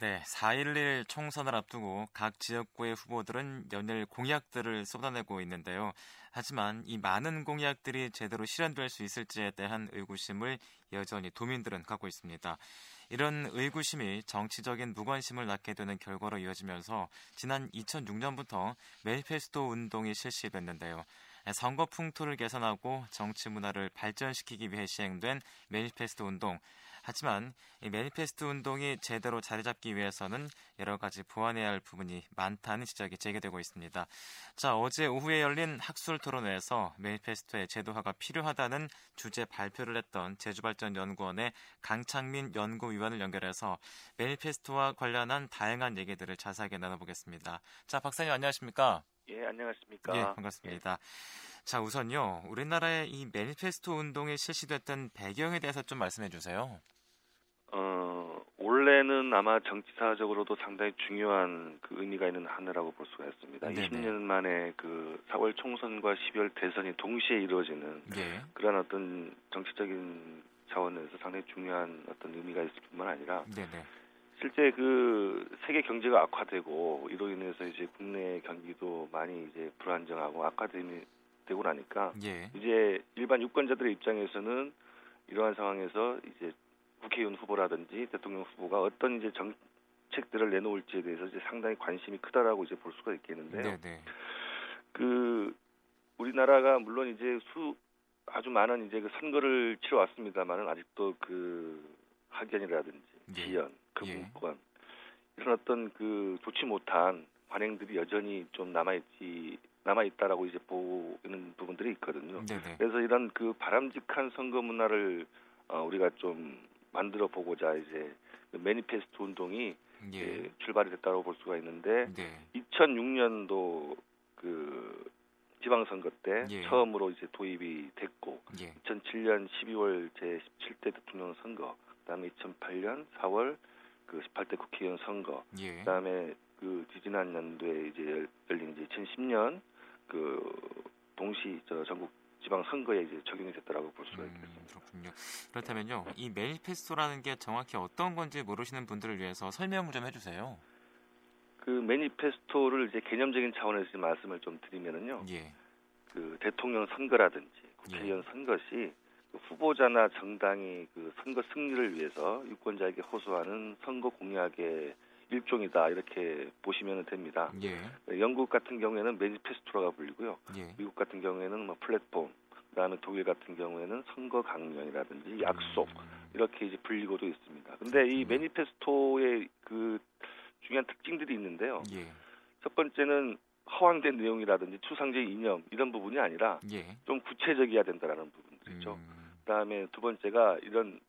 네, 4.11 총선을 앞두고 각 지역구의 후보들은 연일 공약들을 쏟아내고 있는데요. 하지만 이 많은 공약들이 제대로 실현될 수 있을지에 대한 의구심을 여전히 도민들은 갖고 있습니다. 이런 의구심이 정치적인 무관심을 낳게 되는 결과로 이어지면서 지난 2006년부터 매니페스토 운동이 실시됐는데요. 선거 풍토를 개선하고 정치 문화를 발전시키기 위해 시행된 매니페스토 운동. 하지만 이 매니페스트 운동이 제대로 자리 잡기 위해서는 여러 가지 보완해야 할 부분이 많다는 지적이 제기되고 있습니다. 자, 어제 오후에 열린 학술 토론회에서 매니페스토의 제도화가 필요하다는 주제 발표를 했던 제주발전연구원의 강창민 연구위원을 연결해서 매니페스토와 관련한 다양한 얘기들을 자세하게 나눠보겠습니다. 자, 박사님 안녕하십니까? 예, 안녕하십니까? 예, 반갑습니다. 예. 자, 우선요. 우리나라의 이 매니페스토 운동이 실시됐던 배경에 대해서 좀 말씀해 주세요. 어, 원래는 아마 정치사적으로도 상당히 중요한 그 의미가 있는 한 해라고 볼 수가 있습니다. 네네. 20년 만에 그 4월 총선과 12월 대선이 동시에 이루어지는 예. 그런 어떤 정치적인 차원에서 상당히 중요한 어떤 의미가 있을 뿐만 아니라 네네. 실제 그 세계 경제가 악화되고 이로 인해서 이제 국내 경기도 많이 이제 불안정하고 악화되고 나니까 예. 이제 일반 유권자들의 입장에서는 이러한 상황에서 이제 국회의원 후보라든지 대통령 후보가 어떤 이제 정책들을 내놓을지에 대해서 이제 상당히 관심이 크다라고 이제 볼 수가 있겠는데요. 네네. 네. 그 우리나라가 물론 이제 수 아주 많은 이제 그 선거를 치러 왔습니다만은 아직도 그 학연이라든지 예. 지연, 금융권 예. 이런 어떤 그 좋지 못한 관행들이 여전히 좀 남아 있지 남아 있다라고 이제 보이는 부분들이 있거든요. 네네. 네. 그래서 이런 그 바람직한 선거 문화를 어, 우리가 좀 만들어 보고자 이제 그 매니페스토 운동이 예. 예, 출발이 됐다고 볼 수가 있는데 네. 2006년도 그 지방선거 때 예. 처음으로 이제 도입이 됐고 예. 2007년 12월 제 17대 대통령 선거 그다음에 2008년 4월 그 18대 국회의원 선거 예. 그다음에 그 지지난 연도에 이제 열린 이제 2010년 그 동시 저 전국 지방 선거에 이제 적용이 됐다라고 볼 수가 음, 있겠습니다. 음, 그렇군요. 그렇다면요, 이 매니페스토라는 게 정확히 어떤 건지 모르시는 분들을 위해서 설명을 좀 해주세요. 그 매니페스토를 이제 개념적인 차원에서 말씀을 좀 드리면은요, 예. 그 대통령 선거라든지 국회의원 예. 선거시 그 후보자나 정당이 그 선거 승리를 위해서 유권자에게 호소하는 선거 공약의 일종이다 이렇게 보시면 됩니다. 예. 영국 같은 경우에는 매니페스토라가 불리고요. 예. 미국 같은 경우에는 뭐 플랫폼, 그다음에 독일 같은 경우에는 선거 강령이라든지 약속 음. 이렇게 이제 불리고도 있습니다. 근데 이 매니페스토의 그 중요한 특징들이 있는데요. 예. 첫 번째는 허황된 내용이라든지 추상적 이념 이런 부분이 아니라 예. 좀 구체적이어야 된다라는 부분들이죠. 음. 그다음에 두 번째가 이런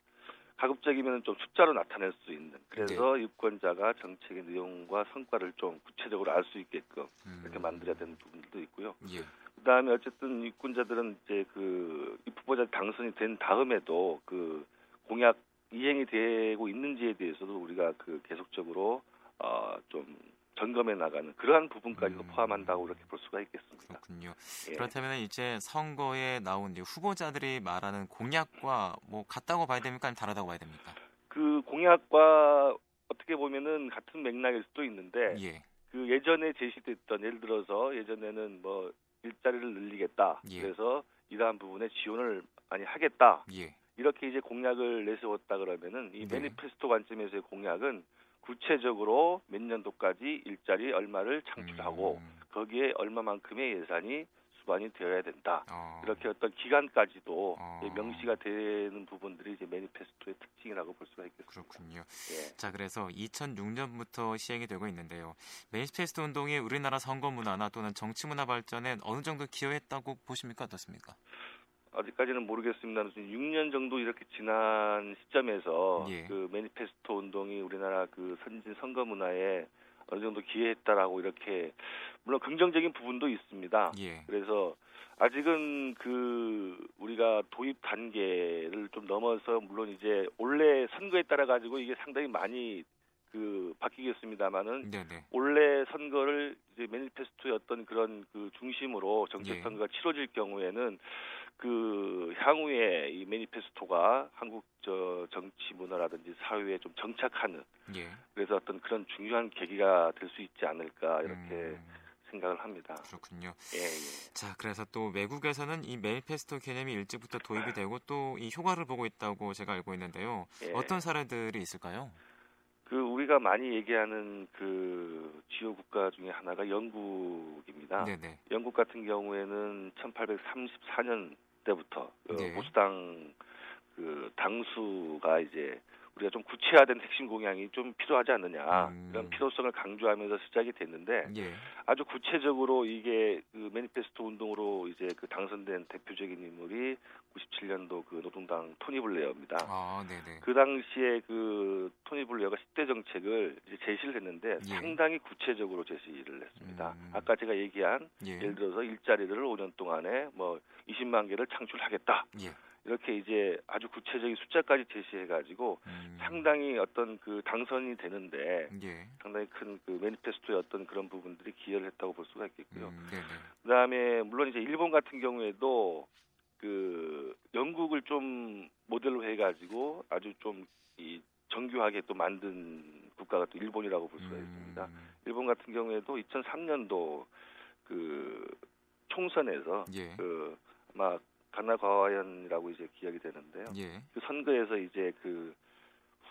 가급적이면 좀 숫자로 나타낼 수 있는 그래서 네. 유권자가 정책의 내용과 성과를 좀 구체적으로 알 수 있게끔 음. 이렇게 만들어야 되는 부분들도 있고요. 예. 그다음에 어쨌든 유권자들은 이제 그 후보자 당선이 된 다음에도 그 공약 이행이 되고 있는지에 대해서도 우리가 그 계속적으로 어좀 점검해 나가는 그러한 부분까지도 음. 포함한다고 이렇게 볼 수가 있겠습니다. 그렇군요. 예. 그렇다면 이제 선거에 나온 후보자들이 말하는 공약과 뭐 같다고 봐야 됩니까, 아니면 다르다고 봐야 됩니까? 그 공약과 어떻게 보면은 같은 맥락일 수도 있는데 예. 그 예전에 제시됐던 예를 들어서 예전에는 뭐 일자리를 늘리겠다. 예. 그래서 이러한 부분에 지원을 많이 하겠다. 예. 이렇게 이제 공약을 내세웠다 그러면은 이 네. 매니페스토 관점에서의 공약은 구체적으로 몇 년도까지 일자리 얼마를 창출하고 음. 거기에 얼마만큼의 예산이 수반이 되어야 된다. 어. 이렇게 어떤 기간까지도 어. 명시가 되는 부분들이 이제 매니페스토의 특징이라고 볼 수가 있겠습니다. 그렇군요. 예. 자, 그래서 2006년부터 시행이 되고 있는데요. 매니페스토 운동이 우리나라 선거 문화나 또는 정치 문화 발전에 어느 정도 기여했다고 보십니까? 어떻습니까? 아직까지는 모르겠습니다. 6년 정도 이렇게 지난 시점에서 예. 그 매니페스토 운동이 우리나라 그 선진 선거 문화에 어느 정도 기여했다라고 이렇게 물론 긍정적인 부분도 있습니다. 예. 그래서 아직은 그 우리가 도입 단계를 좀 넘어서 물론 이제 올해 선거에 따라 가지고 이게 상당히 많이 그 바뀌 바뀌겠습니다만은 네네. 원래 선거를 이제 매니페스토의 어떤 그런 그 중심으로 정책 예. 선거가 예. 치러질 경우에는 그 향후에 이 매니페스토가 한국 저 정치 문화라든지 사회에 좀 정착하는 예. 그래서 어떤 그런 중요한 계기가 될 수 있지 않을까 이렇게 음. 생각을 합니다. 그렇군요. 예, 예. 자, 그래서 또 외국에서는 이 매니페스토 개념이 일찍부터 도입이 되고 또 이 효과를 보고 있다고 제가 알고 있는데요. 예. 어떤 사례들이 있을까요? 그 우리가 많이 얘기하는 그 주요 국가 중에 하나가 영국입니다. 네네. 영국 같은 경우에는 1834년 때부터 그 네. 보수당 그 당수가 이제 우리가 좀 구체화된 핵심 공약이 좀 필요하지 않느냐 음. 이런 필요성을 강조하면서 시작이 됐는데 예. 아주 구체적으로 이게 그 매니페스토 운동으로 이제 그 당선된 대표적인 인물이 97년도 그 노동당 토니 블레어입니다. 아, 그 당시에 그 토니 블레어가 10대 정책을 이제 제시를 했는데 예. 상당히 구체적으로 제시를 했습니다. 음. 아까 제가 얘기한 예. 예를 들어서 일자리를 5년 동안에 뭐 20만 개를 창출하겠다. 예. 이렇게 이제 아주 구체적인 숫자까지 제시해가지고 음. 상당히 어떤 그 당선이 되는데 예. 상당히 큰 그 매니페스토의 어떤 그런 부분들이 기여를 했다고 볼 수가 있겠고요. 음, 그다음에 물론 이제 일본 같은 경우에도 그 영국을 좀 모델로 해가지고 아주 좀 이 정교하게 또 만든 국가가 또 일본이라고 볼 수가 음. 있습니다. 일본 같은 경우에도 2003년도 그 총선에서 예. 그 아마 가나과와현이라고 이제 기억이 되는데요. 예. 그 선거에서 이제 그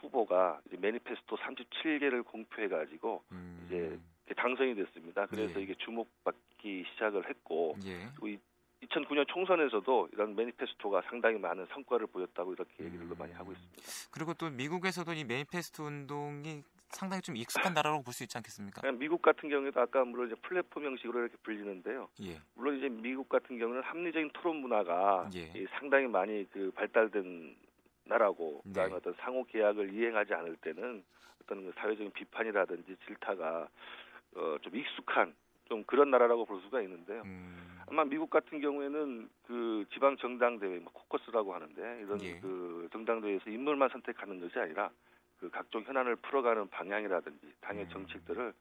후보가 이제 매니페스토 37개를 공표해 가지고 음. 이제 당선이 됐습니다. 그래서 예. 이게 주목받기 시작을 했고 예. 그리고 2009년 총선에서도 이런 매니페스토가 상당히 많은 성과를 보였다고 이렇게 얘기를 음. 많이 하고 있습니다. 그리고 또 미국에서도 이 매니페스토 운동이 상당히 좀 익숙한 나라라고 볼 수 있지 않겠습니까? 미국 같은 경우에도 아까 물론 이제 플랫폼 형식으로 이렇게 불리는데요. 예. 물론 이제 미국 같은 경우는 합리적인 토론 문화가 예. 상당히 많이 그 발달된 나라고 네. 그다음에 네. 어떤 상호 계약을 이행하지 않을 때는 어떤 그 사회적인 비판이라든지 질타가 어, 좀 익숙한 좀 그런 나라라고 볼 수가 있는데요. 음. 아마 미국 같은 경우에는 그 지방 정당 대회, 뭐 코커스라고 하는데 이런 예. 그 정당 대회에서 인물만 선택하는 것이 아니라 그 각종 현안을 풀어가는 방향이라든지 당의 음. 정책들을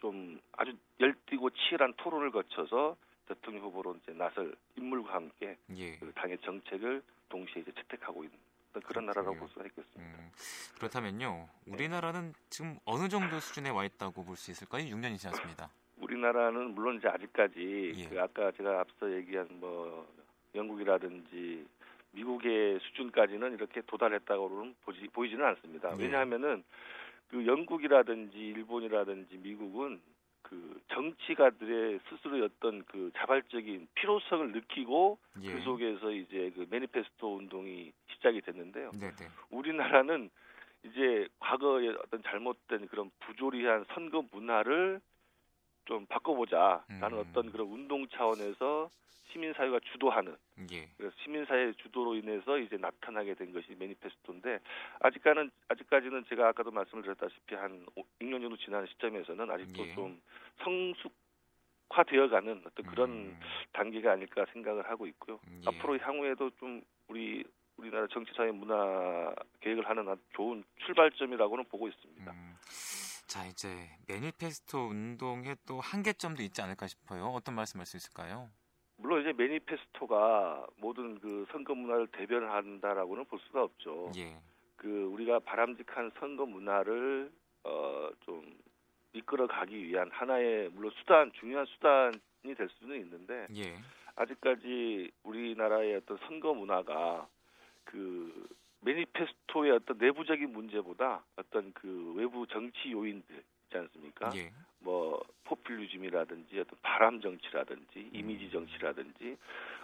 좀 아주 열띠고 치열한 토론을 거쳐서 대통령 후보로 이제 나설 인물과 함께 예. 그 당의 정책을 동시에 이제 채택하고 있는 그런 나라라고 볼 수가 있겠습니다. 음, 그렇다면요, 네. 우리나라는 네. 지금 어느 정도 수준에 와 있다고 볼 수 있을까요? 6년이 지났습니다. 우리나라는 물론 이제 아직까지 예. 그 아까 제가 앞서 얘기한 뭐 영국이라든지 미국의 수준까지는 이렇게 도달했다고는 보지, 보이지는 않습니다. 네. 왜냐하면은 그 영국이라든지 일본이라든지 미국은 그 정치가들의 스스로의 어떤 그 자발적인 필요성을 느끼고 예. 그 속에서 이제 그 매니페스토 운동이 시작이 됐는데요. 네네. 네. 우리나라는 이제 과거의 어떤 잘못된 그런 부조리한 선거 문화를 좀 바꿔보자라는 음. 어떤 그런 운동 차원에서 시민사회가 주도하는 예. 그래서 시민사회 주도로 인해서 이제 나타나게 된 것이 매니페스토인데 아직까지는 아직까지는 제가 아까도 말씀을 드렸다시피 한 6년 정도 지난 시점에서는 아직도 예. 좀 성숙 화되어가는 어떤 그런 음. 단계가 아닐까 생각을 하고 있고요. 예. 앞으로 향후에도 좀 우리 우리나라 정치사회 문화 계획을 하는 좋은 출발점이라고는 보고 있습니다. 음. 자 이제 매니페스토 운동에 또 한계점도 있지 않을까 싶어요. 어떤 말씀할 수 있을까요? 물론 이제 매니페스토가 모든 그 선거 문화를 대변한다라고는 볼 수가 없죠. 예. 그 우리가 바람직한 선거 문화를 어좀 이끌어 가기 위한 하나의 물론 수단 중요한 수단이 될 수는 있는데 예. 아직까지 우리나라의 어떤 선거 문화가 그 매니페스토의 어떤 내부적인 문제보다 어떤 그 외부 정치 요인들 있지 않습니까? 예. 뭐 포퓰리즘이라든지 어떤 바람 정치라든지 음. 이미지 정치라든지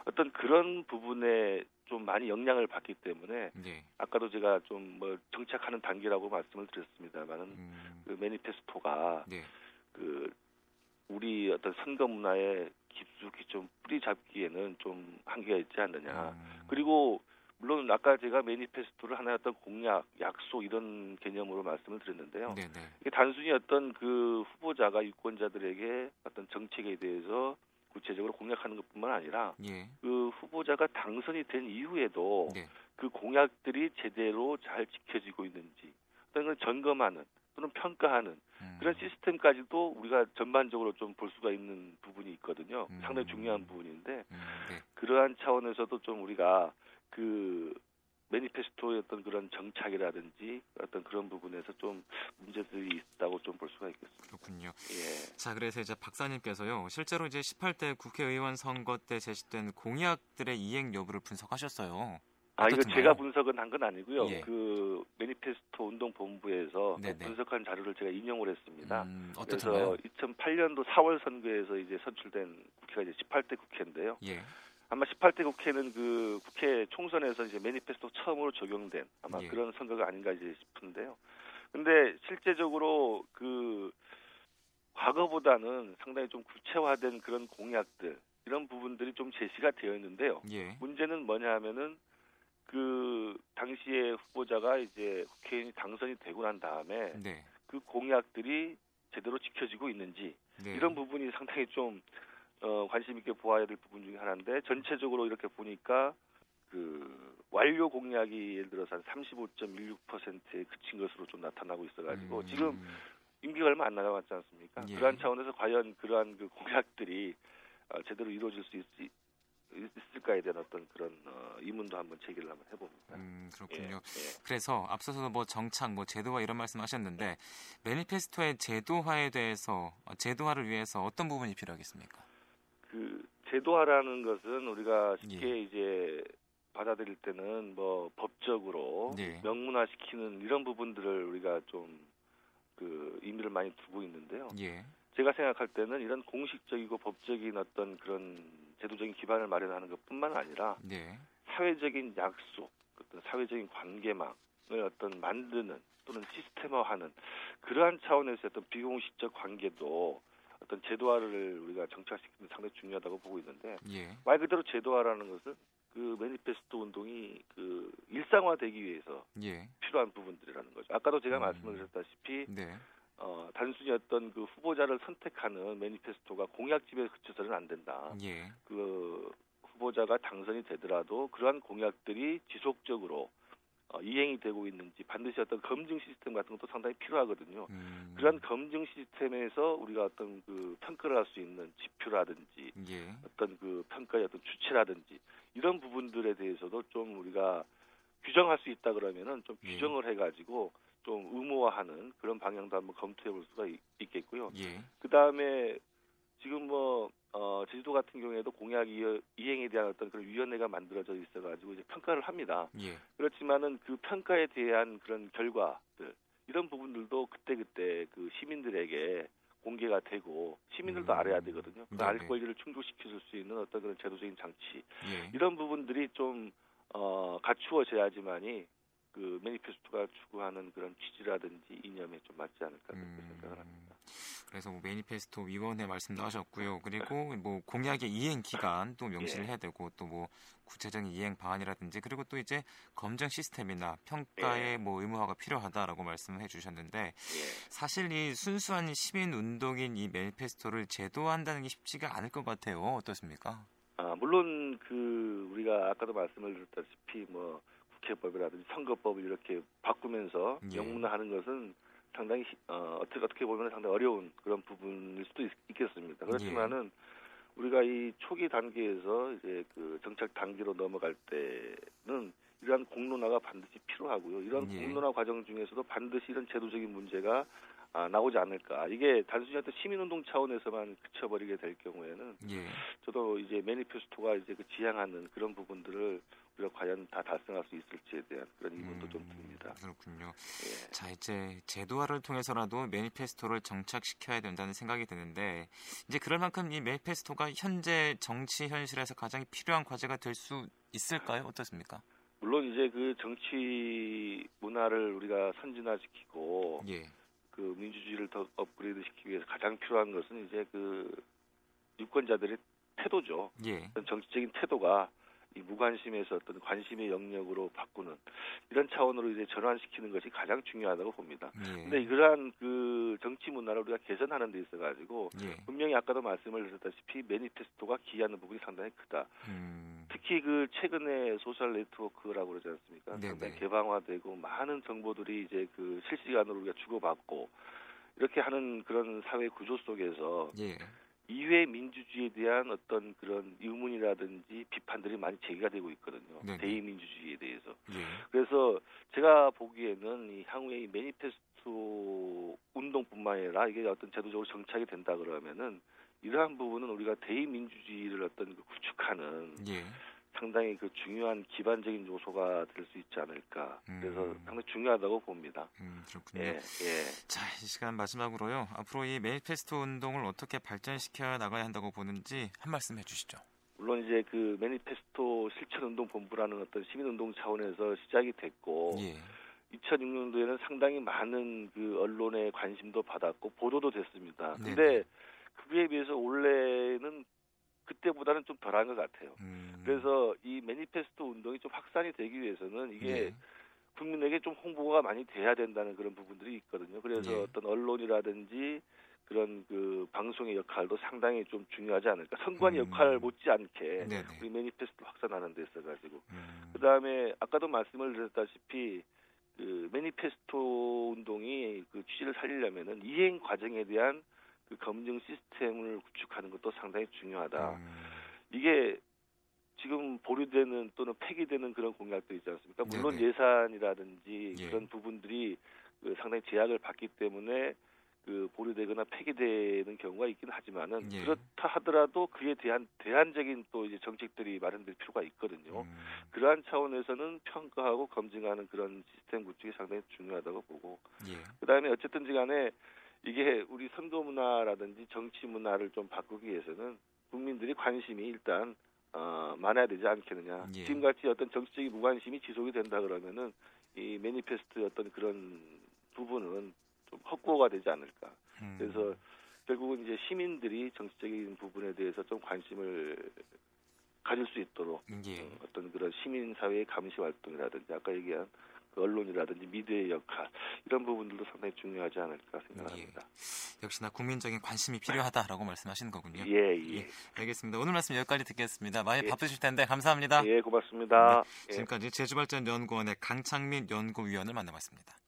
어떤 그런 부분에 좀 많이 영향을 받기 때문에 네. 아까도 제가 좀 뭐 정착하는 단계라고 말씀을 드렸습니다만은 음. 그 매니페스토가 네. 그 우리 어떤 선거 문화에 깊숙이 좀 뿌리 잡기에는 좀 한계가 있지 않느냐. 음. 그리고 물론 아까 제가 매니페스토를 하나의 어떤 공약, 약속 이런 개념으로 말씀을 드렸는데요. 네네. 이게 단순히 어떤 그 후보자가 유권자들에게 어떤 정책에 대해서 구체적으로 공약하는 것뿐만 아니라 예. 그 후보자가 당선이 된 이후에도 네. 그 공약들이 제대로 잘 지켜지고 있는지 어떤 걸 점검하는 또는 평가하는 음. 그런 시스템까지도 우리가 전반적으로 좀 볼 수가 있는 부분이 있거든요. 음. 상당히 중요한 부분인데 음, 네. 그러한 차원에서도 좀 우리가 그 매니페스토의 어떤 그런 정착이라든지 어떤 그런 부분에서 좀 문제들이 있다고 좀 볼 수가 있겠습니다. 그렇군요. 예. 자, 그래서 이제 박사님께서요. 실제로 이제 18대 국회의원 선거 때 제시된 공약들의 이행 여부를 분석하셨어요. 아 이거 어떻든가요? 제가 분석은 한 건 아니고요. 예. 그 매니페스토 운동 본부에서 네네. 분석한 자료를 제가 인용을 했습니다. 음, 그래서 어떻든가요? 2008년도 4월 선거에서 이제 선출된 국회가 이제 18대 국회인데요. 예. 아마 18대 국회는 그 국회 총선에서 이제 매니페스토 처음으로 적용된 아마 예. 그런 선거가 아닌가 이제 싶은데요. 근데 실제적으로 그 과거보다는 상당히 좀 구체화된 그런 공약들 이런 부분들이 좀 제시가 되어 있는데요. 예. 문제는 뭐냐 하면은 그 당시에 후보자가 이제 국회의원이 당선이 되고 난 다음에 네. 그 공약들이 제대로 지켜지고 있는지 네. 이런 부분이 상당히 좀 어, 관심 있게 보아야 될 부분 중에 하나인데 전체적으로 이렇게 보니까 그 완료 공약이 예를 들어서 한 35.16%에 그친 것으로 좀 나타나고 있어가지고 음, 지금 임기가 얼마 안 남았지 않습니까? 예. 그러한 차원에서 과연 그러한 그 공약들이 어, 제대로 이루어질 수 있, 있을까에 대한 어떤 그런 어, 의문도 한번 제기를 한번 해봅니다. 음, 예, 그렇군요. 예. 그래서 앞서서도 뭐 정착, 뭐 제도화 이런 말씀하셨는데 매니페스토의 제도화에 대해서 어, 제도화를 위해서 어떤 부분이 필요하겠습니까? 그 제도화라는 것은 우리가 쉽게 예. 이제 받아들일 때는 뭐 법적으로 네. 명문화시키는 이런 부분들을 우리가 좀 그 의미를 많이 두고 있는데요. 예. 제가 생각할 때는 이런 공식적이고 법적인 어떤 그런 제도적인 기반을 마련하는 것뿐만 아니라 네. 사회적인 약속, 어떤 사회적인 관계망을 어떤 만드는 또는 시스템화하는 그러한 차원에서 어떤 비공식적 관계도 어떤 제도화를 우리가 정착시키는 데 상당히 중요하다고 보고 있는데 예. 말 그대로 제도화라는 것은 그 매니페스토 운동이 그 일상화되기 위해서 예. 필요한 부분들이라는 거죠. 아까도 제가 음. 말씀을 드렸다시피 네. 어, 단순히 어떤 그 후보자를 선택하는 매니페스토가 공약집에 그쳐서는 안 된다. 예. 그 후보자가 당선이 되더라도 그러한 공약들이 지속적으로 어, 이행이 되고 있는지 반드시 어떤 검증 시스템 같은 것도 상당히 필요하거든요. 음. 그런 검증 시스템에서 우리가 어떤 그 평가를 할 수 있는 지표라든지 예. 어떤 그 평가의 어떤 주체라든지 이런 부분들에 대해서도 좀 우리가 규정할 수 있다 그러면은 좀 예. 규정을 해가지고 좀 의무화하는 그런 방향도 한번 검토해 볼 수가 있, 겠고요 예. 그 다음에 지금 뭐 어, 제주도 같은 경우에도 공약 이- 이행에 대한 어떤 그런 위원회가 만들어져 있어가지고 이제 평가를 합니다. 예. 그렇지만은 그 평가에 대한 그런 결과들 이런 부분들도 그때 그때 그 시민들에게 공개가 되고 시민들도 음. 알아야 되거든요. 그 알. 권리를 충족시켜줄 수 있는 어떤 그런 제도적인 장치 예. 이런 부분들이 좀 어, 갖추어져야지만이 그 매니페스토가 추구하는 그런 취지라든지 이념에 좀 맞지 않을까 그렇게 음. 생각을 합니다. 그래서 뭐 매니페스토 위원회 말씀도 하셨고요. 그리고 뭐 공약의 이행 기간 또 명시를 예. 해야 되고 또 뭐 구체적인 이행 방안이라든지 그리고 또 이제 검증 시스템이나 평가의 예. 뭐 의무화가 필요하다라고 말씀을 해주셨는데 예. 사실 이 순수한 시민 운동인 이 매니페스토를 제도화한다는 게 쉽지가 않을 것 같아요. 어떻습니까? 아, 물론 그 우리가 아까도 말씀을 드렸다시피 뭐 국회법이라든지 선거법을 이렇게 바꾸면서 예. 명문화하는 것은 상당히 히- 어, 어떻게 어떻게 보면 상당히 어려운 그런 부분일 수도 있, 겠습니다 그렇지만은 우리가 이 초기 단계에서 이제 그 정착 단계로 넘어갈 때는 이러한 공론화가 반드시 필요하고요. 이런 예. 공론화 과정 중에서도 반드시 이런 제도적인 문제가 아, 나오지 않을까. 이게 단순히 어떤 시민운동 차원에서만 그쳐버리게 될 경우에는 예. 저도 이제 매니페스토가 이제 그 지향하는 그런 부분들을 우리가 과연 다 달성할 수 있을지에 대한 그런 의문도 좀 음, 듭니다. 그렇군요. 예. 자 이제 제도화를 통해서라도 매니페스토를 정착시켜야 된다는 생각이 드는데 이제 그럴 만큼 이 매니페스토가 현재 정치 현실에서 가장 필요한 과제가 될 수 있을까요? 어떻습니까? 물론 이제 그 정치 문화를 우리가 선진화시키고 예, 그 민주주의를 더 업그레이드 시키기 위해서 가장 필요한 것은 이제 그 유권자들의 태도죠. 예, 정치적인 태도가 이 무관심에서 어떤 관심의 영역으로 바꾸는 이런 차원으로 이제 전환시키는 것이 가장 중요하다고 봅니다. 예. 근데 이러한 그 정치 문화를 우리가 개선하는 데 있어 가지고 예. 분명히 아까도 말씀을 드렸다시피 매니페스토가 기여하는 부분이 상당히 크다. 음. 특히 그 최근에 소셜 네트워크라고 그러지 않습니까? 네네. 상당히 개방화되고 많은 정보들이 이제 그 실시간으로 우리가 주고받고 이렇게 하는 그런 사회 구조 속에서 예. 이회 민주주의에 대한 어떤 그런 의문이라든지 비판들이 많이 제기가 되고 있거든요. 네네. 대의 민주주의에 대해서. 예. 그래서 제가 보기에는 이 향후에 이 매니페스토 운동뿐만 아니라 이게 어떤 제도적으로 정착이 된다 그러면은 이러한 부분은 우리가 대의 민주주의를 어떤 그 구축하는 예. 상당히 그 중요한 기반적인 요소가 될 수 있지 않을까. 그래서 음. 상당히 중요하다고 봅니다. 음, 그렇군요. 예, 예. 자, 이 시간 마지막으로요. 앞으로 이 매니페스토 운동을 어떻게 발전시켜 나가야 한다고 보는지 한 말씀 해주시죠. 물론 이제 그 매니페스토 실천운동본부라는 어떤 시민운동 차원에서 시작이 됐고 예. 2006년도에는 상당히 많은 그 언론의 관심도 받았고 보도도 됐습니다. 네, 근데 네네. 그에 비해서 올해는 그때보다는 좀 덜한 것 같아요. 음. 그래서 이 매니페스토 운동이 좀 확산이 되기 위해서는 이게 예. 국민에게 좀 홍보가 많이 돼야 된다는 그런 부분들이 있거든요. 그래서 예. 어떤 언론이라든지 그런 그 방송의 역할도 상당히 좀 중요하지 않을까. 선관위 음. 역할 못지않게 네네. 우리 매니페스토 확산하는 데 있어가지고. 음. 그 다음에 아까도 말씀을 드렸다시피 그 매니페스토 운동이 그 취지를 살리려면은 이행 과정에 대한 그 검증 시스템을 구축하는 것도 상당히 중요하다. 음. 이게 지금 보류되는 또는 폐기되는 그런 공약도 있지 않습니까? 물론 네네. 예산이라든지 예. 그런 부분들이 그 상당히 제약을 받기 때문에 그 보류되거나 폐기되는 경우가 있긴 하지만은 예. 그렇다 하더라도 그에 대한 대안적인 또 이제 정책들이 마련될 필요가 있거든요. 음. 그러한 차원에서는 평가하고 검증하는 그런 시스템 구축이 상당히 중요하다고 보고 예. 그다음에 어쨌든지 간에 이게 우리 선거 문화라든지 정치 문화를 좀 바꾸기 위해서는 국민들이 관심이 일단 어, 많아야 되지 않겠느냐. 예. 지금같이 어떤 정치적인 무관심이 지속이 된다 그러면은 이 매니페스트 어떤 그런 부분은 좀 헛구가 되지 않을까. 음. 그래서 결국은 이제 시민들이 정치적인 부분에 대해서 좀 관심을 가질 수 있도록 예. 어, 어떤 그런 시민 사회의 감시 활동이라든지 아까 얘기한 그 언론이라든지 미디어의 역할 이런 부분들도 상당히 중요하지 않을까 생각합니다. 예. 역시나 국민적인 관심이 필요하다라고 말씀하시는 거군요. 예, 예. 예 알겠습니다. 오늘 말씀 여기까지 듣겠습니다. 많이 예. 바쁘실 텐데 감사합니다. 예, 고맙습니다. 네, 지금까지 제주발전연구원의 강창민 연구위원을 만나봤습니다.